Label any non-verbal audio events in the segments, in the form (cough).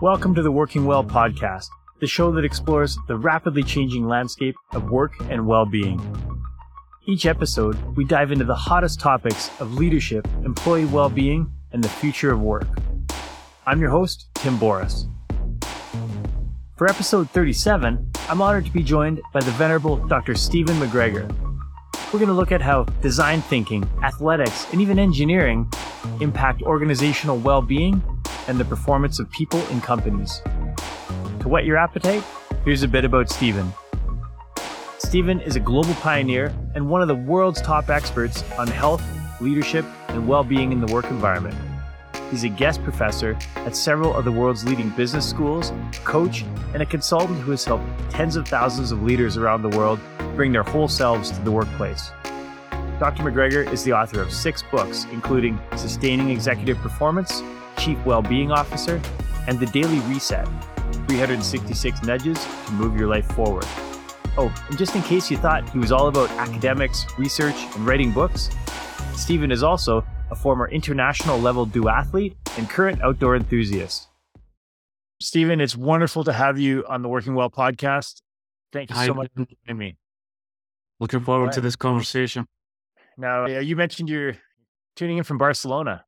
Welcome to the Working Well podcast, the show that explores the rapidly changing landscape of work and well being. Each episode, we dive into the hottest topics of leadership, employee well being, and the future of work. I'm your host, Tim Boris. For episode 37, I'm honored to be joined by the venerable Dr. Steven MacGregor. We're going to look at how design thinking, athletics, and even engineering impact organizational well being and the performance of people in companies. To whet your appetite, here's a bit about Steven. Steven is a global pioneer and one of the world's top experts on health, leadership, and well being in the work environment. He's a guest professor at several of the world's leading business schools, coach, and a consultant who has helped tens of thousands of leaders around the world bring their whole selves to the workplace. Dr. MacGregor is the author of six books, including Sustaining Executive Performance, Chief Wellbeing Officer, and The Daily Reset 366 Nudges to Move Your Life Forward. Oh, and just in case you thought he was all about academics, research, and writing books, Steven is also a former international level duathlete and current outdoor enthusiast. Steven, it's wonderful to have you on the Working Well podcast. Thank you so much for joining me. Looking forward Right. to this conversation. Now, uh, you mentioned you're tuning in from Barcelona.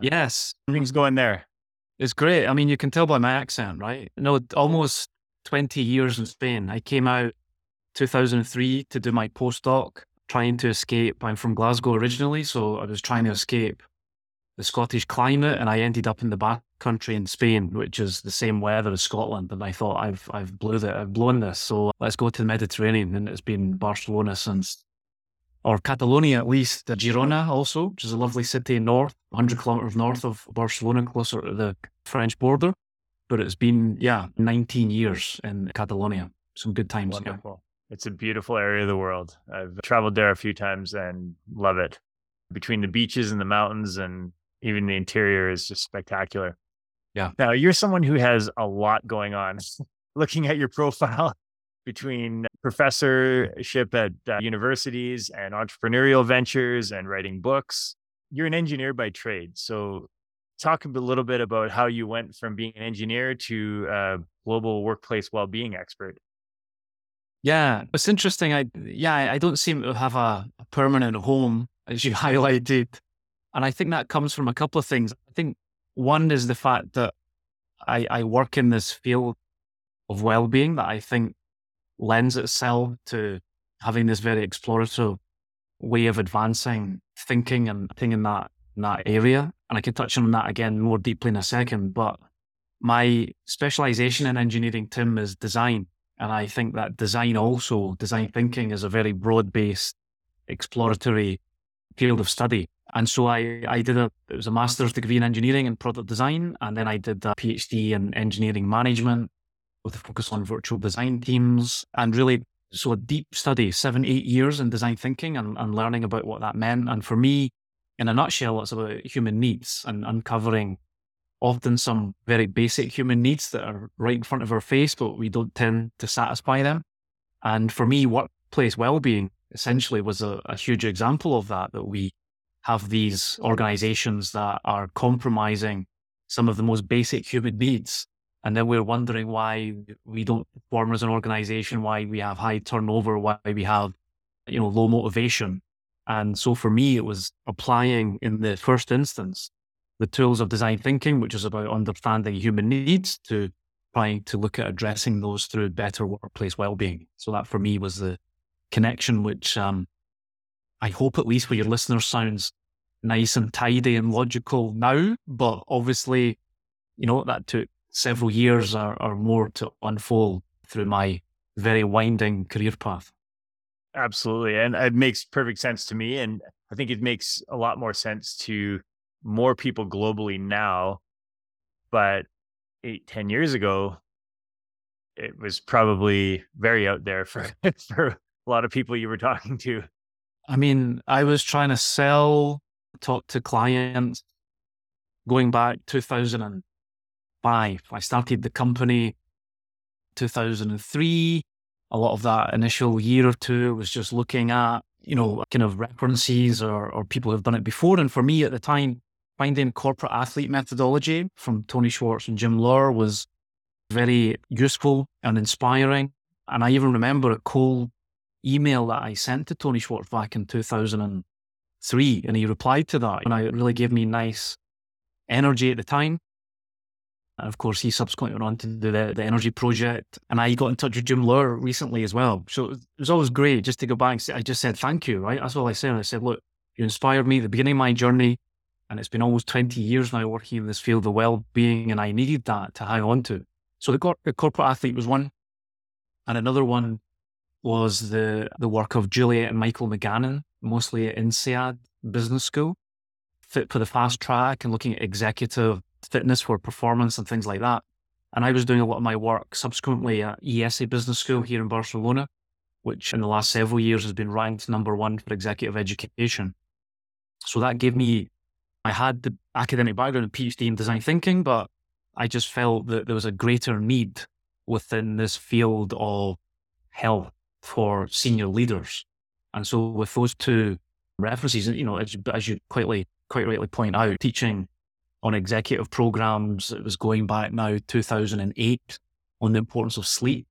Yes, Things going there. it's great. I mean, you can tell by my accent, right? No, almost 20 years in Spain. I came out 2003 to do my postdoc, trying to escape. I'm from Glasgow originally, so I was trying to escape the Scottish climate, and I ended up in the back country in Spain, which is the same weather as Scotland. And I thought, I've I've blew it, I've blown this. So let's go to the Mediterranean, and it's been Barcelona since or Catalonia at least, Girona also, which is a lovely city north, 100 kilometers north of Barcelona, closer to the French border. But it's been, yeah, 19 years in Catalonia. Some good times. yeah. Wonderful. It's a beautiful area of the world. I've traveled there a few times and love it. Between the beaches and the mountains and even the interior is just spectacular. Yeah. Now, you're someone who has a lot going on. (laughs) Looking at your profile between professorship at uh, universities and entrepreneurial ventures and writing books, you're an engineer by trade. So, talk a little bit about how you went from being an engineer to a global workplace well-being expert. Yeah, it's interesting. I yeah, I don't seem to have a, a permanent home, as you (laughs) highlighted, and I think that comes from a couple of things. I think one is the fact that I I work in this field of well-being that I think lends itself to having this very explorative way of advancing thinking and thinking in that in that area. And I can touch on that again more deeply in a second. But my specialization in engineering, Tim, is design. And I think that design also, design thinking is a very broad based exploratory field of study. And so I, I did a, it was a master's degree in engineering and product design. And then I did a PhD in engineering management with a focus on virtual design teams and really, so a deep study, seven, eight years in design thinking and, and learning about what that meant. And for me, in a nutshell, it's about human needs and uncovering often some very basic human needs that are right in front of our face, but we don't tend to satisfy them. And for me, workplace well-being essentially was a, a huge example of that, that we have these organizations that are compromising some of the most basic human needs. And then we're wondering why we don't perform as an organization, why we have high turnover, why we have, you know, low motivation. And so for me, it was applying in the first instance the tools of design thinking, which is about understanding human needs, to trying to look at addressing those through better workplace well-being. So that for me was the connection, which um, I hope at least for your listeners sounds nice and tidy and logical now, but obviously, you know, that took several years or, or more to unfold through my very winding career path. Absolutely. And it makes perfect sense to me. And I think it makes a lot more sense to more people globally now. But eight, 10 years ago, it was probably very out there for, (laughs) (laughs) for a lot of people you were talking to. I mean, I was trying to sell, talk to clients going back 2005. I started the company 2003. A lot of that initial year or two was just looking at, you know, kind of references or, or people who've done it before. And for me at the time, finding corporate athlete methodology from Tony Schwartz and Jim Loehr was very useful and inspiring. And I even remember a cold email that I sent to Tony Schwartz back in 2003, and he replied to that. And it really gave me nice energy at the time. And of course, he subsequently went on to do the, the energy project. And I got in touch with Jim Loehr recently as well. So it was always great just to go back and say, I just said, thank you, right? That's all I said. I said, look, you inspired me at the beginning of my journey. And it's been almost 20 years now working in this field of well being. And I needed that to hang on to. So the, the corporate athlete was one. And another one was the, the work of Juliet and Michael McGannon, mostly at INSEAD Business School, fit for the fast track and looking at executive fitness for performance and things like that. And I was doing a lot of my work subsequently at IESE Business School here in Barcelona, which in the last several years has been ranked number one for executive education. So that gave me, I had the academic background and PhD in design thinking, but I just felt that there was a greater need within this field of health for senior leaders. And so with those two references, you know, as, as you quite, quite rightly point out, teaching on executive programs, it was going back now 2008 on the importance of sleep.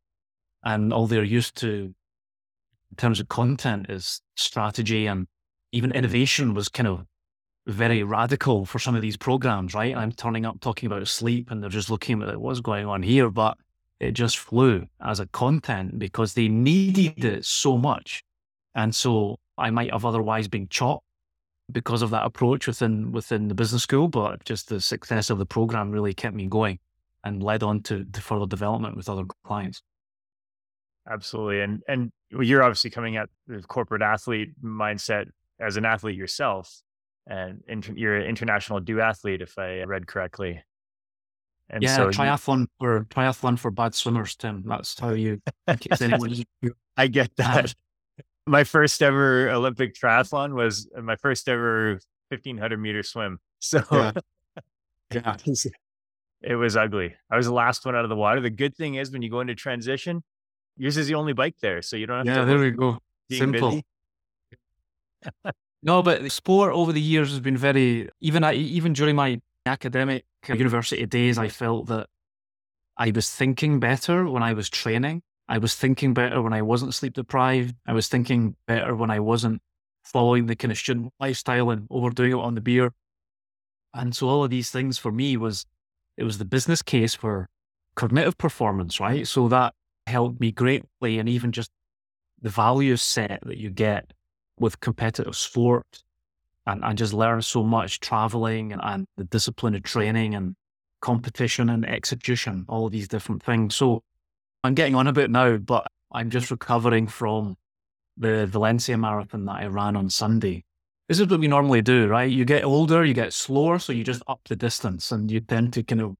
And all they're used to in terms of content is strategy and even mm-hmm. innovation was kind of very radical for some of these programs, right? I'm turning up talking about sleep and they're just looking at what's going on here, but it just flew as a content because they needed it so much. And so I might have otherwise been chopped because of that approach within within the business school, but just the success of the program really kept me going and led on to, to further development with other clients. Absolutely. And and you're obviously coming at the corporate athlete mindset as an athlete yourself and inter- you're an international duathlete, if I read correctly. And yeah, so triathlon you, for triathlon for bad swimmers, Tim. That's how you. (laughs) I get that. My first ever Olympic triathlon was uh, my first ever 1500 meter swim. (laughs) So yeah. yeah. (laughs) it was ugly. I was the last one out of the water. The good thing is when you go into transition, yours is the only bike there, so you don't have yeah, to. Yeah, there we go. Simple. no, but sport over the years has been very even. Even during my academic university days, I felt that I was thinking better when I was training. I was thinking better when I wasn't sleep deprived. I was thinking better when I wasn't following the kind of student lifestyle and overdoing it on the beer. And so all of these things for me was it was the business case for cognitive performance, right? So that helped me greatly. And even just the value set that you get with competitive sport and, and just learn so much traveling and, and the discipline of training and competition and execution, all these different things. So I'm getting on a bit now, but I'm just recovering from the Valencia marathon that I ran on Sunday. This is what we normally do, right? You get older, you get slower, so you just up the distance and you tend to kind of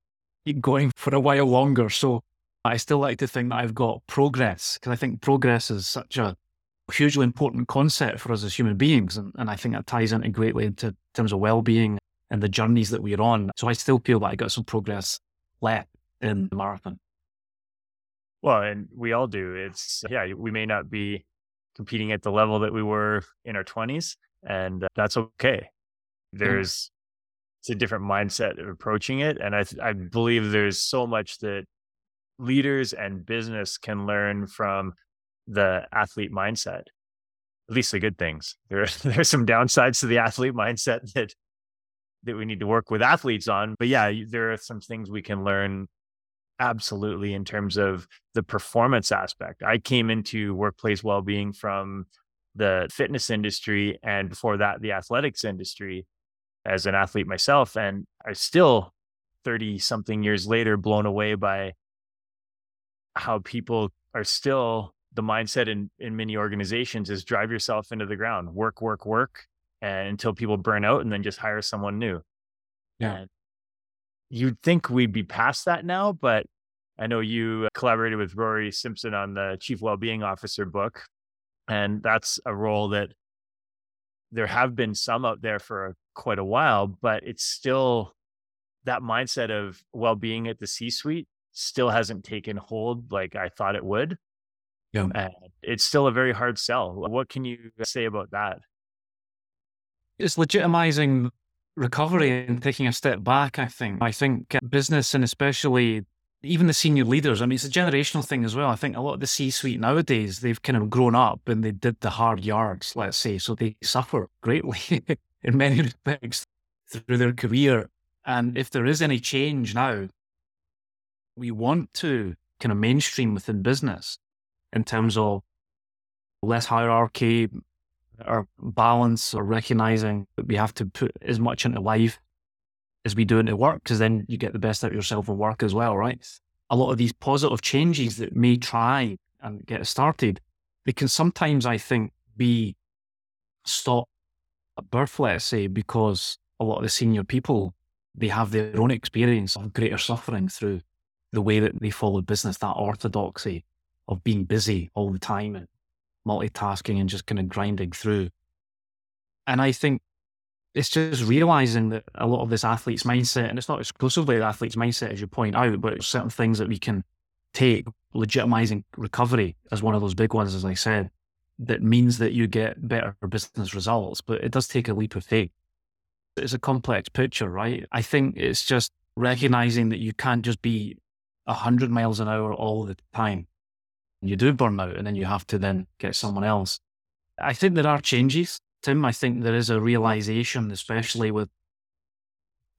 keep going for a while longer. So I still like to think that I've got progress because I think progress is such a hugely important concept for us as human beings. And, and I think that ties into greatly into terms of well being and the journeys that we're on. So I still feel that I got some progress left in the marathon. Well, and we all do. It's, yeah, we may not be competing at the level that we were in our 20s, and that's okay. There's, mm. it's a different mindset of approaching it. And I, I believe there's so much that leaders and business can learn from the athlete mindset, at least the good things. (laughs) There, there's some downsides to the athlete mindset that, that we need to work with athletes on. But yeah, there are some things we can learn absolutely in terms of the performance aspect. I came into workplace well-being from the fitness industry and before that the athletics industry as an athlete myself and I still 30 something years later blown away by how people are still the mindset in in many organizations is drive yourself into the ground work work work and until people burn out and then just hire someone new yeah and you'd think we'd be past that now, but I know you collaborated with Rory Simpson on the Chief Wellbeing Officer book, and that's a role that there have been some out there for quite a while, but it's still that mindset of well-being at the C-suite still hasn't taken hold like I thought it would. Yeah. And it's still a very hard sell. What can you say about that? It's legitimizing recovery and taking a step back, I think. I think uh, business and especially even the senior leaders, I mean, it's a generational thing as well. I think a lot of the C suite nowadays, they've kind of grown up and they did the hard yards, let's say. So they suffer greatly (laughs) in many (laughs) respects through their career. And if there is any change now, we want to kind of mainstream within business in terms of less hierarchy or balance or recognizing that we have to put as much into life as we do into work because then you get the best out of yourself at work as well, right? A lot of these positive changes that may try and get started, they can sometimes, I think, be stopped at birth, let's say, because a lot of the senior people, they have their own experience of greater suffering through the way that they follow business, that orthodoxy of being busy all the time and multitasking and just kind of grinding through. And I think it's just realizing that a lot of this athlete's mindset, and it's not exclusively the athlete's mindset, as you point out, but certain things that we can take, legitimizing recovery as one of those big ones, as I said, that means that you get better business results. But it does take a leap of faith. It's a complex picture, right? I think it's just recognizing that you can't just be 100 miles an hour all the time. You do burn out and then you have to then get someone else. I think there are changes, Tim. I think there is a realization, especially with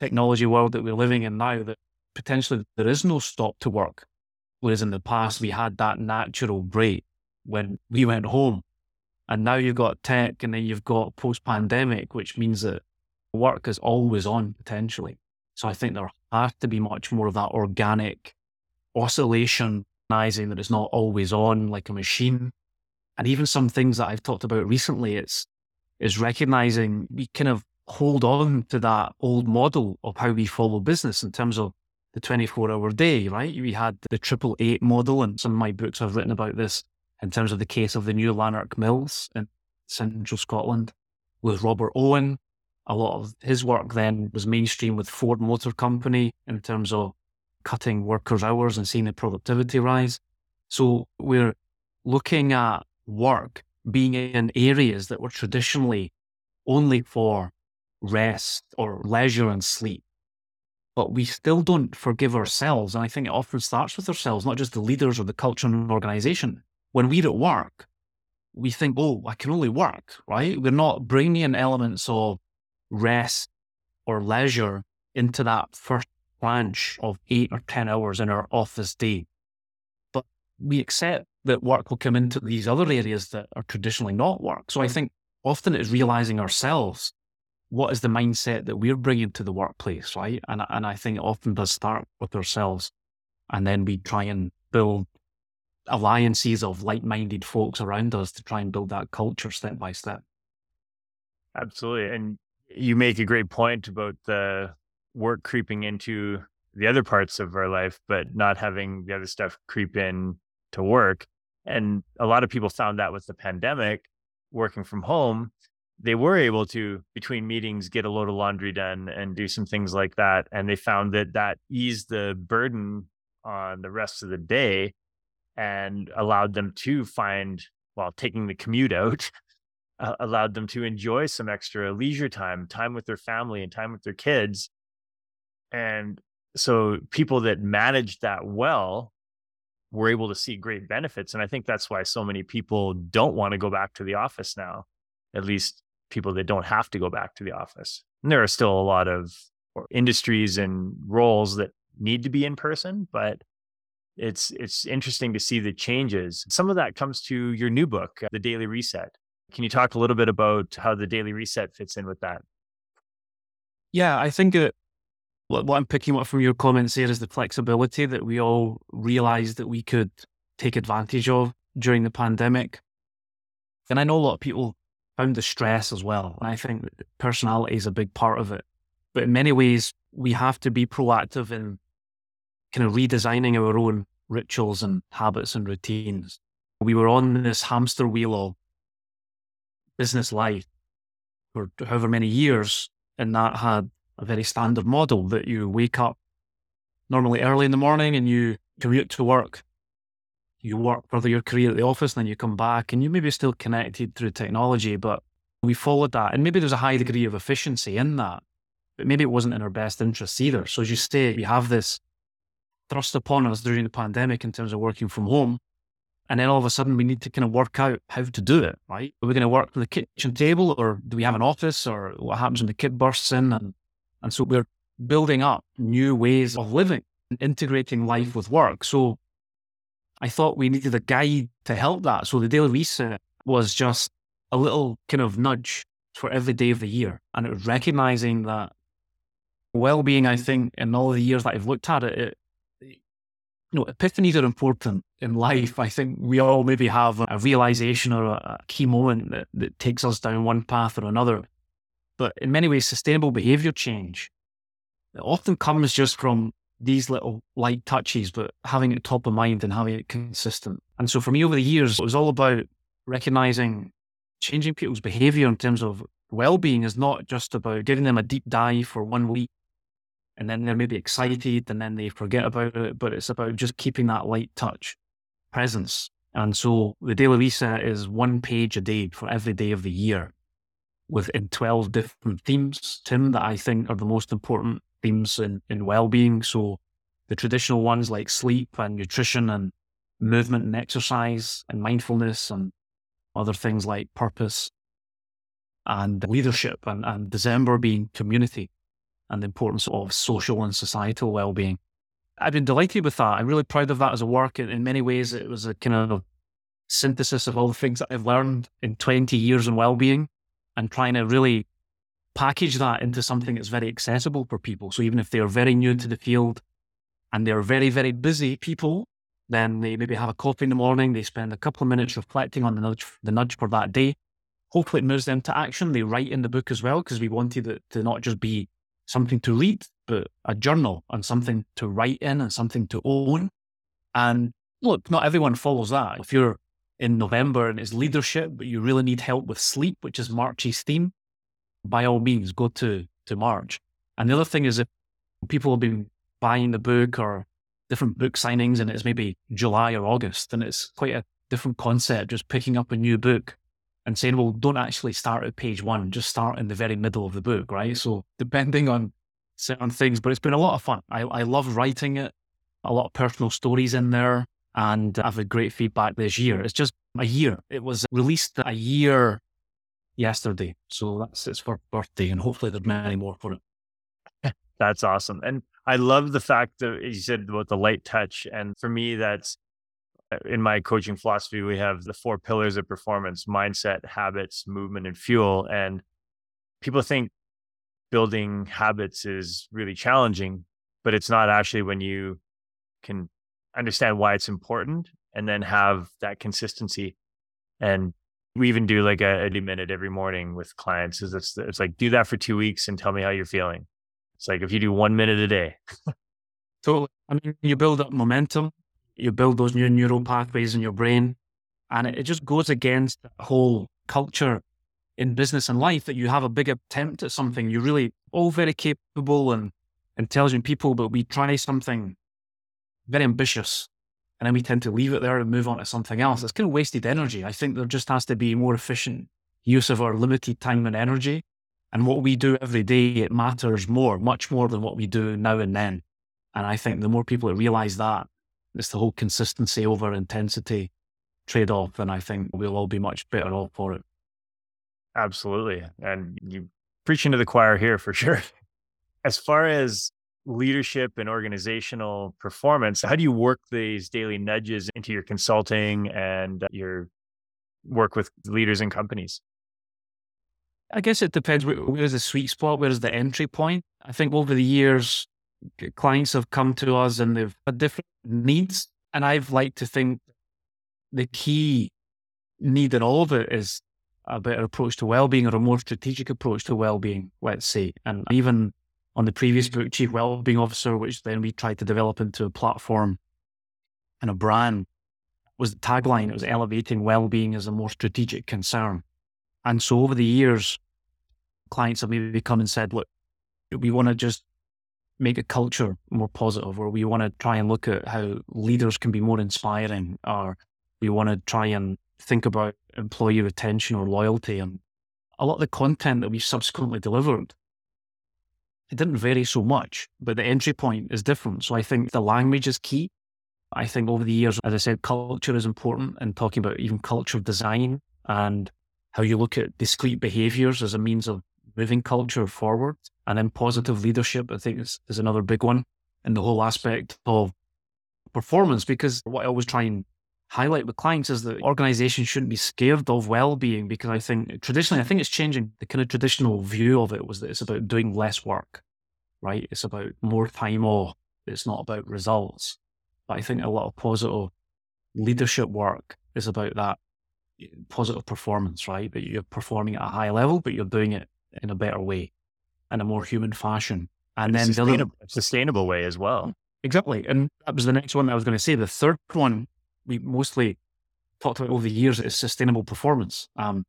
technology world that we're living in now, that potentially there is no stop to work. Whereas in the past, we had that natural break when we went home. And now you've got tech and then you've got post pandemic, which means that work is always on potentially. So I think there has to be much more of that organic oscillation, recognizing that it's not always on like a machine. And even some things that I've talked about recently, it's is recognizing we kind of hold on to that old model of how we follow business in terms of the 24 hour day, right? We had the triple eight model, and some of my books have written about this in terms of the case of the new Lanark Mills in central Scotland with Robert Owen. A lot of his work then was mainstream with Ford Motor Company in terms of cutting workers' hours and seeing the productivity rise. So we're looking at work being in areas that were traditionally only for rest or leisure and sleep. But we still don't forgive ourselves. And I think it often starts with ourselves, not just the leaders or the culture and organization. When we're at work, we think, oh, I can only work, right? We're not bringing in elements of rest or leisure into that first branch of eight or 10 hours in our office day. But we accept that work will come into these other areas that are traditionally not work. So I think often it's realizing ourselves what is the mindset that we're bringing to the workplace, right? And, and I think it often does start with ourselves. And then we try and build alliances of like minded folks around us to try and build that culture step by step. Absolutely. And you make a great point about the work creeping into the other parts of our life, but not having the other stuff creep in to work. And a lot of people found that with the pandemic, working from home, they were able to, between meetings, get a load of laundry done and do some things like that. And they found that that eased the burden on the rest of the day and allowed them to find, while taking the commute out, (laughs) allowed them to enjoy some extra leisure time, time with their family and time with their kids. And so people that managed that well were able to see great benefits. And I think that's why so many people don't want to go back to the office now, at least people that don't have to go back to the office. And there are still a lot of industries and roles that need to be in person, but it's it's interesting to see the changes. Some of that comes to your new book, The Daily Reset. Can you talk a little bit about how the Daily Reset fits in with that? Yeah, I think it, what, what I'm picking up from your comments here is the flexibility that we all realized that we could take advantage of during the pandemic. And I know a lot of people found the stress as well. And I think personality is a big part of it. But in many ways, we have to be proactive in kind of redesigning our own rituals and habits and routines. We were on this hamster wheel of business life for however many years, and that had a very standard model that you wake up normally early in the morning and you commute to work. You work further your career at the office, and then you come back and you may be still connected through technology, but we followed that. And maybe there's a high degree of efficiency in that. but maybe it wasn't in our best interests either. So as you say, we have this thrust upon us during the pandemic in terms of working from home. And then all of a sudden we need to kind of work out how to do it, right? Are we going to work from the kitchen table or do we have an office or what happens when the kid bursts in? And, and so we're building up new ways of living and integrating life with work. So I thought we needed a guide to help that. So the daily reset was just a little kind of nudge for every day of the year. And it was recognizing that well being, I think, in all the years that I've looked at it, it you know, epiphanies are important in life. I think we all maybe have a realization or a, key moment that, that takes us down one path or another. But in many ways, sustainable behavior change it often comes just from these little light touches, but having it top of mind and having it consistent. And so for me over the years, it was all about recognizing changing people's behavior in terms of well-being is not just about giving them a deep dive for one week and then they're maybe excited and then they forget about it, but it's about just keeping that light touch presence. And so the daily reset is one page a day for every day of the year within 12 different themes, Tim, that I think are the most important themes in, in well-being. So the traditional ones like sleep and nutrition and movement and exercise and mindfulness and other things like purpose and leadership and, and December being community and the importance of social and societal well-being. I've been delighted with that. I'm really proud of that as a work. In, in many ways, it was a kind of synthesis of all the things that I've learned in 20 years in well-being and trying to really package that into something that's very accessible for people. So even if they are very new to the field and they're very, very busy people, then they maybe have a coffee in the morning, they spend a couple of minutes reflecting on the nudge, the nudge for that day. Hopefully it moves them to action. They write in the book as well, because we wanted it to not just be something to read, but a journal and something to write in and something to own. And look, not everyone follows that. If you're in November and it's leadership, but you really need help with sleep, which is March's theme, by all means, go to, to March. And the other thing is if people have been buying the book or different book signings and it's maybe July or August, then it's quite a different concept, just picking up a new book and saying, well, don't actually start at page one, just start in the very middle of the book, right? So depending on certain things, but it's been a lot of fun. I, I love writing it, a lot of personal stories in there, and I've had great feedback this year. It's just a year. It was released a year yesterday. So that's its for birthday, and hopefully there's many more for it. (laughs) that's awesome. And I love the fact that you said about the light touch. And for me, that's uh, in my coaching philosophy, we have the four pillars of performance mindset, habits, movement, and fuel. And people think building habits is really challenging, but it's not actually when you can understand why it's important and then have that consistency. And we even do like a, a minute every morning with clients. Is it's it's like do that for two weeks and tell me how you're feeling. It's like if you do one minute a day. totally. I mean, you build up momentum, you build those new neural pathways in your brain, and it, it just goes against the whole culture in business and life that you have a big attempt at something. You're really all very capable and intelligent people, but we try something very ambitious and then we tend to leave it there and move on to something else. It's kind of wasted energy. I think there just has to be more efficient use of our limited time and energy. And what we do every day, it matters more, much more than what we do now and then. And I think the more people that realize that, it's the whole consistency over intensity trade off. And I think we'll all be much better off for it. Absolutely. And you preaching to the choir here for (laughs) sure. As far as leadership and organizational performance, how do you work these daily nudges into your consulting and your work with leaders and companies? I guess it depends. Where's the sweet spot? Where's the entry point? I think over the years, clients have come to us and they've had different needs. And I've liked to think the key need in all of it is a better approach to well-being or a more strategic approach to well-being, let's say. And even on the previous book, Chief Wellbeing Officer, which then we tried to develop into a platform and a brand, was the tagline. It was elevating well-being as a more strategic concern. And so over the years, clients have maybe come and said, look, we want to just make a culture more positive, or we want to try and look at how leaders can be more inspiring, or we want to try and think about employee retention or loyalty. And a lot of the content that we subsequently delivered it didn't vary so much, but the entry point is different. So I think the language is key. I think over the years, as I said, culture is important and talking about even culture design and how you look at discrete behaviors as a means of moving culture forward. And then positive leadership, I think is, is another big one. And the whole aspect of performance, because what I always try and highlight with clients is that organizations shouldn't be scared of well-being because I think traditionally, I think it's changing. The kind of traditional view of it was that it's about doing less work, right? It's about more time off. It's not about results. But I think a lot of positive leadership work is about that positive performance, right? That you're performing at a high level, but you're doing it in a better way, in a more human fashion. And then sustainable, the other, sustainable way as well. Exactly. And that was the next one I was going to say. The third one we mostly talked about over the years is sustainable performance. Um,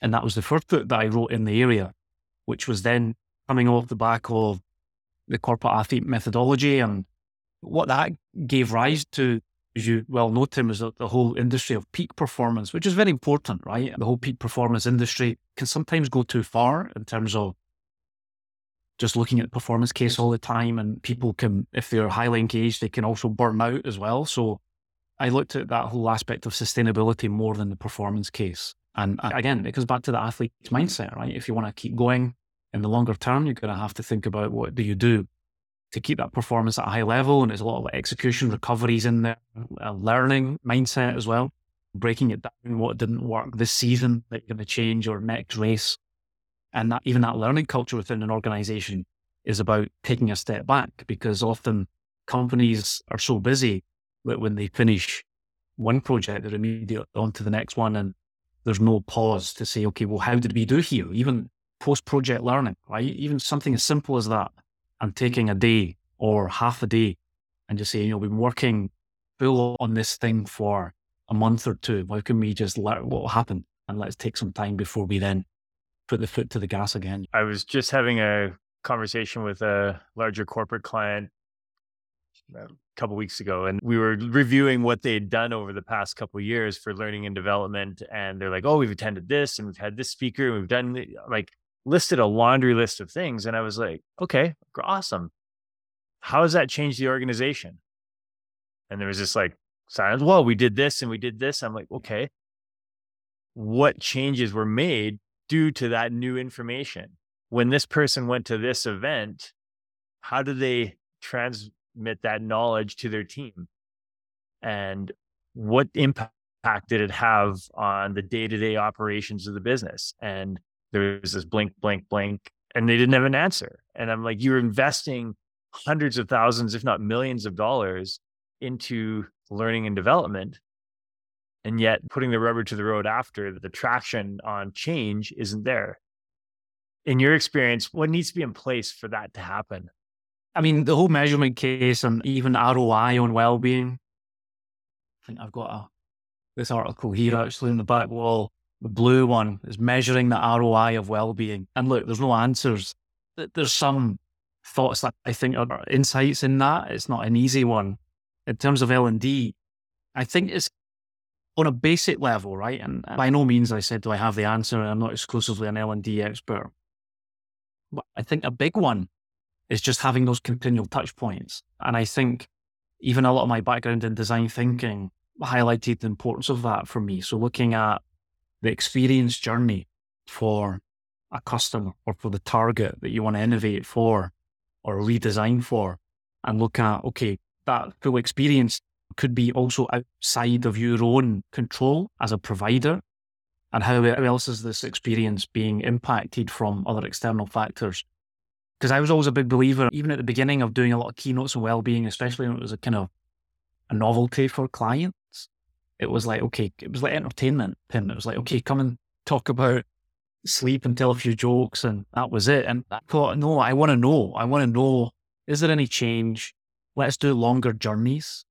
and that was the first book that I wrote in the area, which was then coming off the back of the corporate athlete methodology. And what that gave rise to, as you well know, Tim, is the, the whole industry of peak performance, which is very important, right? The whole peak performance industry can sometimes go too far in terms of just looking at performance case all the time. And people can, if they're highly engaged, they can also burn out as well. So I looked at that whole aspect of sustainability more than the performance case. And uh, again, it goes back to the athlete's mindset, right? If you want to keep going in the longer term, you're going to have to think about what do you do to keep that performance at a high level. And there's a lot of execution recoveries in there, a learning mindset as well, breaking it down, what didn't work this season that you're going to change or next race. And that even that learning culture within an organization is about taking a step back because often companies are so busy when they finish one project, they're immediately on to the next one. And there's no pause to say, okay, well, how did we do here? Even post project learning, right? Even something as simple as that and taking a day or half a day and just saying, you know, we've been working full on this thing for a month or two. Why can we just learn what happened and let's take some time before we then put the foot to the gas again? I was just having a conversation with a larger corporate client a couple weeks ago and we were reviewing what they'd done over the past couple years for learning and development and they're like oh we've attended this and we've had this speaker and we've done like listed a laundry list of things and i was like okay awesome. How has that changed the organization? And there was this like silence well we did this and we did this. I'm like okay. What changes were made due to that new information? When this person went to this event how do they trans transmit that knowledge to their team? And what impact did it have on the day-to-day operations of the business? And there was this blink blink blink and they didn't have an answer. And i'm like you're investing hundreds of thousands if not millions of dollars into learning and development and yet putting the rubber to the road after the traction on change isn't there. In your experience what needs to be in place for that to happen I mean, the whole measurement case and even ROI on well-being. I think I've got a, this article here actually in the back wall. The blue one is measuring the ROI of well-being. And look, there's no answers. There's some thoughts that I think are insights in that. It's not an easy one. In terms of L&D, I think it's on a basic level, right? And by no means I said, do I have the answer? I'm not exclusively an L&D expert. But I think a big one is just having those continual touch points. And I think even a lot of my background in design thinking highlighted the importance of that for me. So looking at the experience journey for a customer or for the target that you want to innovate for or redesign for and look at, okay, that full experience could be also outside of your own control as a provider. And how else is this experience being impacted from other external factors? Because I was always a big believer, even at the beginning of doing a lot of keynotes on well-being, especially when it was a kind of a novelty for clients. It was like, okay, it was like entertainment. And it was like, okay, come and talk about sleep and tell a few jokes. And that was it. And I thought, no, I want to know. I want to know, is there any change? Let's do longer journeys.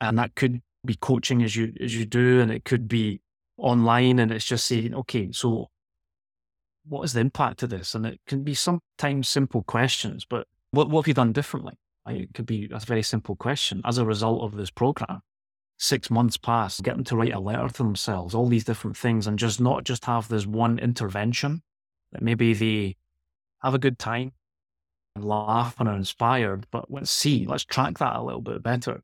And that could be coaching as you, as you do. And it could be online. And it's just saying, okay, so what is the impact of this? And it can be sometimes simple questions, but what, what have you done differently? It could be a very simple question. As a result of this program, six months pass, get them to write a letter to themselves, all these different things, and just not just have this one intervention that maybe they have a good time, and laugh and are inspired. But let's see, let's track that a little bit better.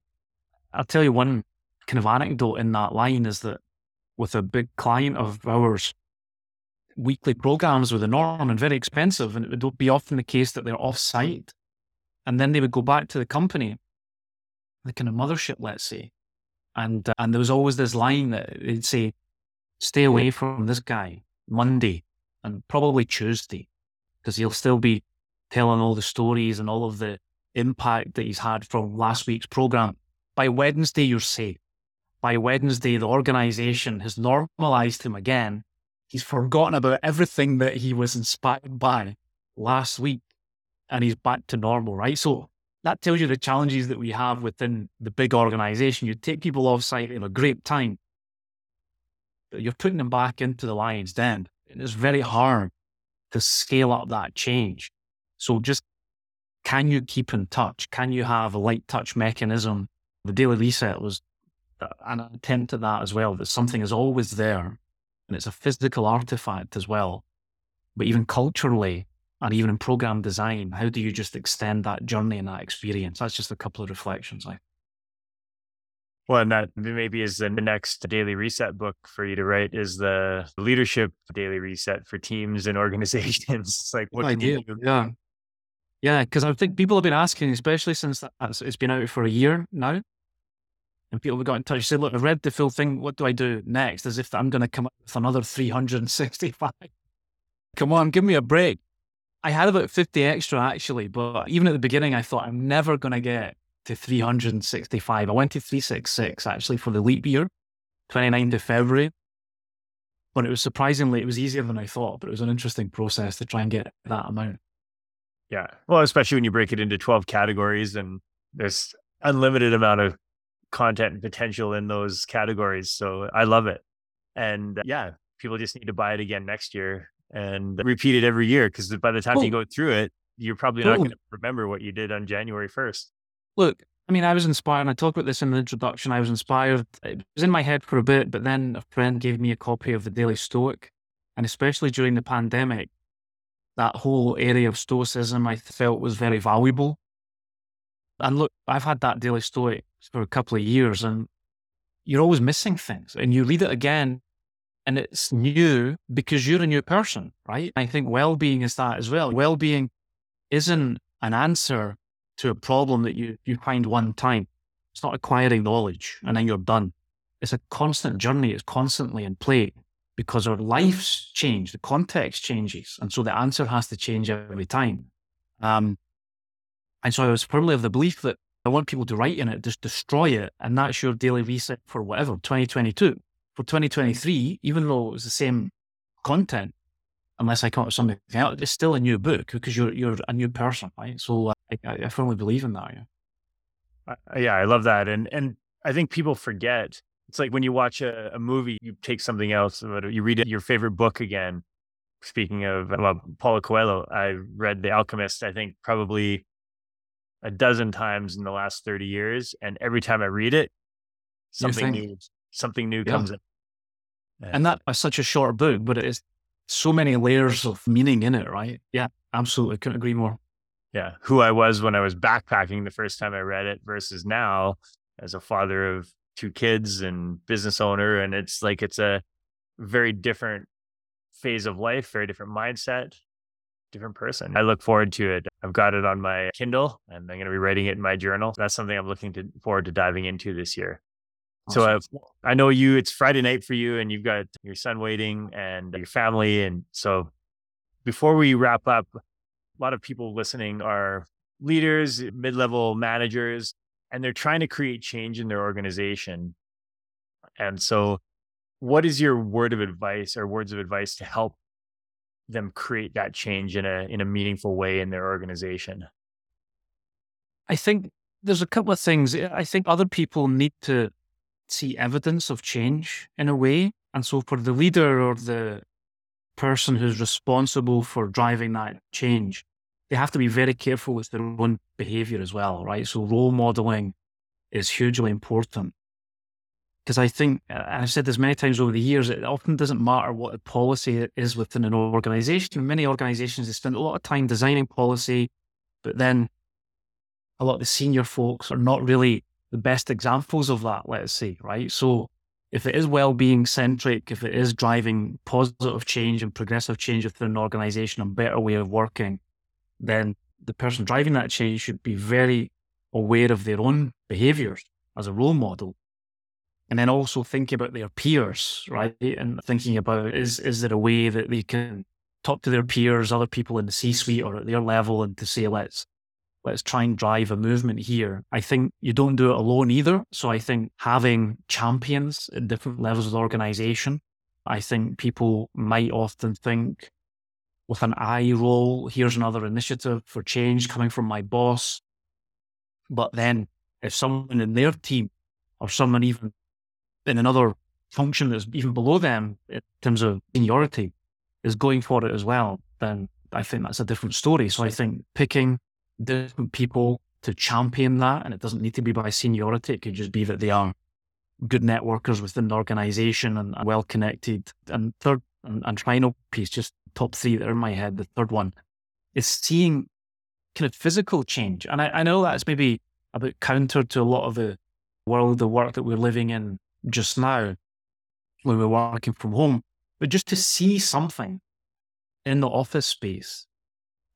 I'll tell you one kind of anecdote in that line is that with a big client of ours, weekly programs with the norm and very expensive. And it would be often the case that they're off site. And then they would go back to the company, the kind of mothership, let's say. And, uh, and there was always this line that they'd say, stay away from this guy Monday and probably Tuesday, because he'll still be telling all the stories and all of the impact that he's had from last week's program. By Wednesday, you're safe. By Wednesday, the organization has normalized him again. He's forgotten about everything that he was inspired by last week and he's back to normal, right? So that tells you the challenges that we have within the big organization. You take people off site in a great time, but you're putting them back into the lion's den. And it's very hard to scale up that change. So just can you keep in touch? Can you have a light touch mechanism? The daily reset was uh, an attempt at that as well, that something is always there and it's a physical artifact as well. But even culturally and even in program design, how do you just extend that journey and that experience? That's just a couple of reflections. I well, and that maybe is the next daily reset book for you to write is the leadership daily reset for teams and (laughs) organizations. it's like what idea? You- yeah, yeah. Because I think people have been asking, especially since that, it's been out for a year now, and people got in touch. Said, "Look, I read the full thing. What do I do next?" As if I'm going to come up with another 365. (laughs) come on, give me a break. I had about 50 extra actually, but even at the beginning, I thought I'm never going to get to 365. I went to 366 actually for the leap year, 29th of February. But it was surprisingly, it was easier than I thought, but it was an interesting process to try and get that amount. Yeah. Well, especially when you break it into 12 categories and there's unlimited amount of content and potential in those categories. So I love it. And uh, yeah, people just need to buy it again next year and repeat it every year because by the time you go through it, you're probably not going to remember what you did on January 1st. Look, I mean, I was inspired, and I talked about this in the introduction. I was inspired. It was in my head for a bit, but then a friend gave me a copy of the Daily Stoic. And especially during the pandemic, that whole area of Stoicism I felt was very valuable. And look, I've had that Daily Stoic for a couple of years, and you're always missing things. And you read it again, and it's new because you're a new person, right? I think well being is that as well. Well being isn't an answer to a problem that you, you find one time. It's not acquiring knowledge and then you're done. It's a constant journey. It's constantly in play because our lives change, the context changes. And so the answer has to change every time. Um, and so I was firmly of the belief that I want people to write in it, just destroy it. And that's your daily reset for whatever, 2022. For 2023, even though it was the same content, unless I come up with something else, it's still a new book because you're, you're a new person, right? So uh, I, I firmly believe in that. Yeah. Yeah, I love that. And, and I think people forget it's like when you watch a, a movie, you take something else, you read your favorite book again. Speaking of well, Paulo Coelho, I read The Alchemist, I think probably a dozen times in the last 30 years. And every time I read it, something new, something new yeah. comes in. And, and that is such a short book, but it is so many layers of meaning in it, right? Yeah, absolutely. Couldn't agree more yeah, who I was when I was backpacking the first time I read it versus now as a father of two kids and business owner. And it's like, it's a very different phase of life, very different mindset, different person. I look forward to it. I've got it on my Kindle and I'm going to be writing it in my journal. That's something I'm looking to, forward to diving into this year. Awesome. So I, I know you, it's Friday night for you and you've got your son waiting and your family. And so before we wrap up, a lot of people listening are leaders, mid level managers, and they're trying to create change in their organization. And so, what is your word of advice or words of advice to help them create that change in a in a meaningful way in their organization? I think there's a couple of things. I think other people need to see evidence of change in a way. And so for the leader or the person who's responsible for driving that change, they have to be very careful with their own behavior as well, right? So role modeling is hugely important. Because I think, and I've said this many times over the years, it often doesn't matter what the policy is within an organization. Many organizations, they spend a lot of time designing policy, But then a lot of the senior folks are not really the best examples of that, let's say, right? So if it is well-being centric, if it is driving positive change and progressive change within an organization, and better way of working, then the person driving that change should be very aware of their own behaviors as a role model. And then also think about their peers, right? And thinking about is is there a way that they can talk to their peers, other people in the C-suite or at their level, and to say, let's let's try and drive a movement here. I think you don't do it alone either. So I think having champions at different levels of the organization, I think people might often think with an eye roll, here's another initiative for change coming from my boss. But then if someone in their team or someone even in another function that's even below them in terms of seniority is going for it as well, then I think that's a different story. So I think picking different people to champion that, and it doesn't need to be by seniority. It could just be that they are good networkers within the organization and well connected. And third and, and final piece, just top three that are in my head. The third one is seeing kind of physical change. And I, I know that's maybe a bit counter to a lot of the world, the work that we're living in just now when we're working from home, but just to see something in the office space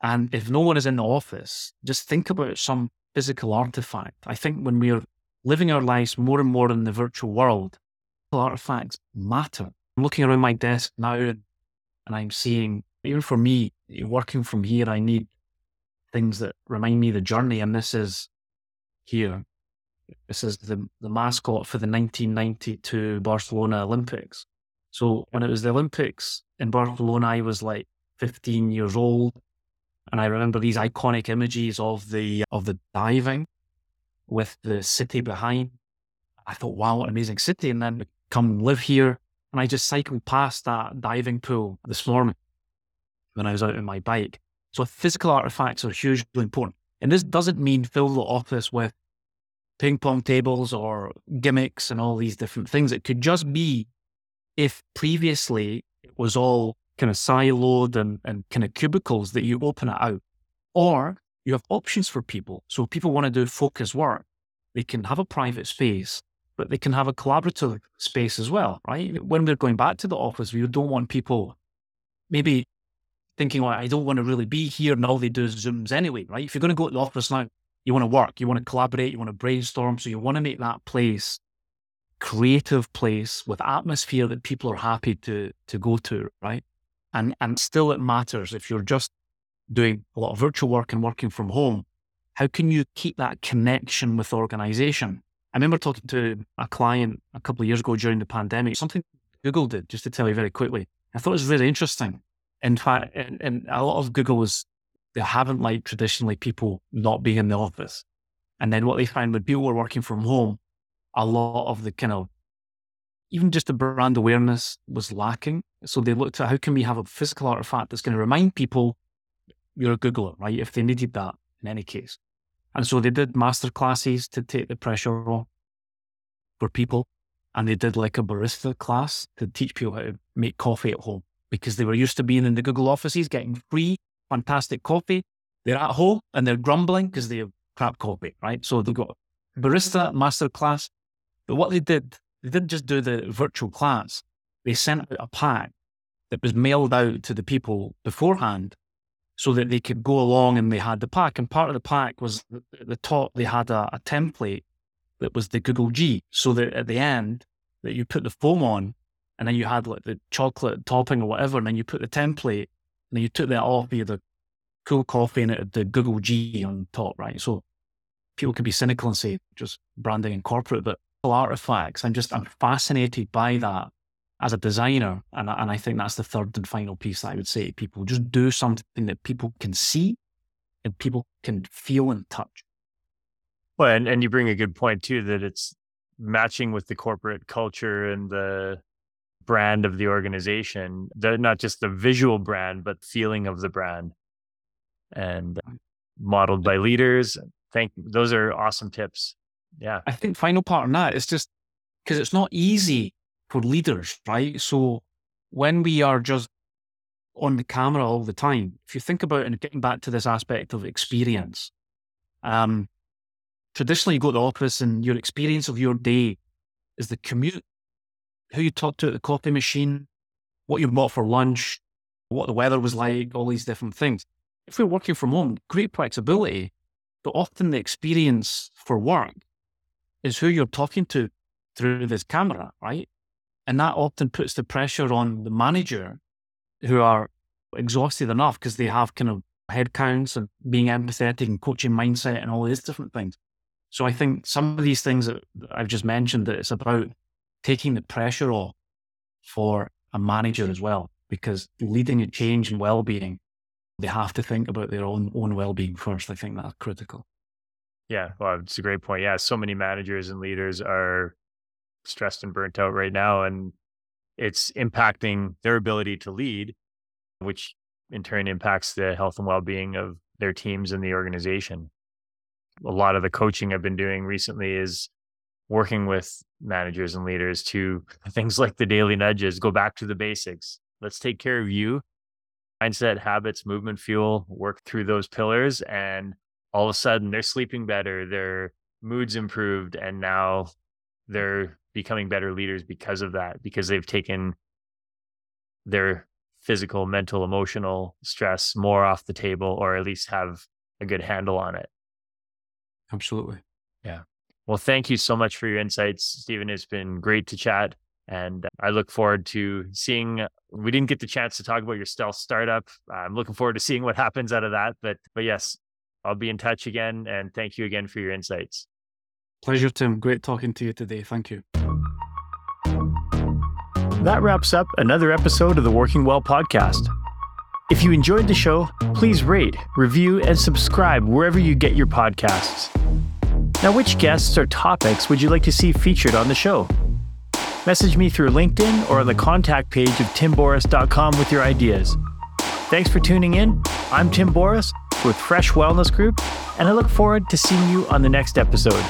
and if no one is in the office, just think about some physical artifact. I think when we're living our lives more and more in the virtual world, artifacts matter. I'm looking around my desk now and, and I'm seeing, even for me, working from here, I need things that remind me the journey. And this is here. This is the, the mascot for the 1992 Barcelona Olympics. So when it was the Olympics in Barcelona, I was like 15 years old. And I remember these iconic images of the of the diving with the city behind. I thought, wow, what an amazing city. And then come live here. And I just cycled past that diving pool this morning when I was out on my bike. So physical artifacts are hugely important. And this doesn't mean fill the office with ping pong tables or gimmicks and all these different things. It could just be if previously it was all kind of siloed and, and kind of cubicles that you open it out. Or you have options for people. So people want to do focus work, they can have a private space, but they can have a collaborative space as well, right? When we're going back to the office, we don't want people maybe thinking, well, I don't want to really be here and all they do is Zooms anyway, right? If you're going to go to the office now, you want to work, you want to collaborate, you want to brainstorm. So you want to make that place creative place with atmosphere that people are happy to to go to, right? And, and still it matters if you're just doing a lot of virtual work and working from home. How can you keep that connection with organization? I remember talking to a client a couple of years ago during the pandemic, something Google did, just to tell you very quickly. I thought it was really interesting. In fact, and, and a lot of Google was, they haven't liked traditionally people not being in the office. And then what they found when people were working from home, a lot of the kind of even just the brand awareness was lacking. So they looked at how can we have a physical artifact that's going to remind people you're a Googler, right? If they needed that in any case. And so they did master classes to take the pressure off for people. And they did like a barista class to teach people how to make coffee at home because they were used to being in the Google offices, getting free, fantastic coffee. They're at home and they're grumbling because they have crap coffee, right? So they've got hmm. barista masterclass. But what they did they didn't just do the virtual class, they sent out a pack that was mailed out to the people beforehand so that they could go along and they had the pack. And part of the pack was at the top, they had a, a template that was the Google G. So that at the end, that you put the foam on and then you had like the chocolate topping or whatever, and then you put the template and then you took that off, the cool coffee and it the Google G on top, right? So people could be cynical and say just branding and corporate, but artifacts. I'm just I'm fascinated by that as a designer, and and I think that's the third and final piece that I would say. to People just do something that people can see and people can feel and touch. Well, and, and you bring a good point too that it's matching with the corporate culture and the brand of the organization. The, not just the visual brand, but feeling of the brand, and modeled by leaders. Thank those are awesome tips. Yeah. I think final part on that is just because it's not easy for leaders, right? So when we are just on the camera all the time. If you think about it, and getting back to this aspect of experience, um, traditionally you go to the office and your experience of your day is the commute, who you talk to at the coffee machine, what you bought for lunch, what the weather was like, all these different things. If we're working from home, great flexibility, but often the experience for work is who you're talking to through this camera, right? And that often puts the pressure on the manager who are exhausted enough because they have kind of headcounts and being empathetic and coaching mindset and all these different things. So I think some of these things that I've just mentioned that it's about taking the pressure off for a manager as well, because leading a change and well-being, they have to think about their own own well-being first. I think that's critical. Yeah, well, it's a great point. Yeah, so many managers and leaders are stressed and burnt out right now, and it's impacting their ability to lead, which in turn impacts the health and well-being of their teams and the organization. A lot of the coaching I've been doing recently is working with managers and leaders to (laughs) things like the daily nudges, go back to the basics. Let's take care of you. Mindset, habits, movement, fuel, work through those pillars and all of a sudden they're sleeping better, their moods improved, and now they're becoming better leaders because of that, because they've taken their physical, mental, emotional stress more off the table, or at least have a good handle on it. Absolutely. Yeah. Well, thank you so much for your insights, Steven. It's been great to chat. And I look forward to seeing. We didn't get the chance to talk about your stealth startup. I'm looking forward to seeing what happens out of that. But but yes, I'll be in touch again. And thank you again for your insights. Pleasure, Tim. Great talking to you today. Thank you. That wraps up another episode of the Working Well podcast. If you enjoyed the show, please rate, review, and subscribe wherever you get your podcasts. Now, which guests or topics would you like to see featured on the show? Message me through LinkedIn or on the contact page of timboris.com with your ideas. Thanks for tuning in. I'm Tim Boris with Fresh Wellness Group, and I look forward to seeing you on the next episode.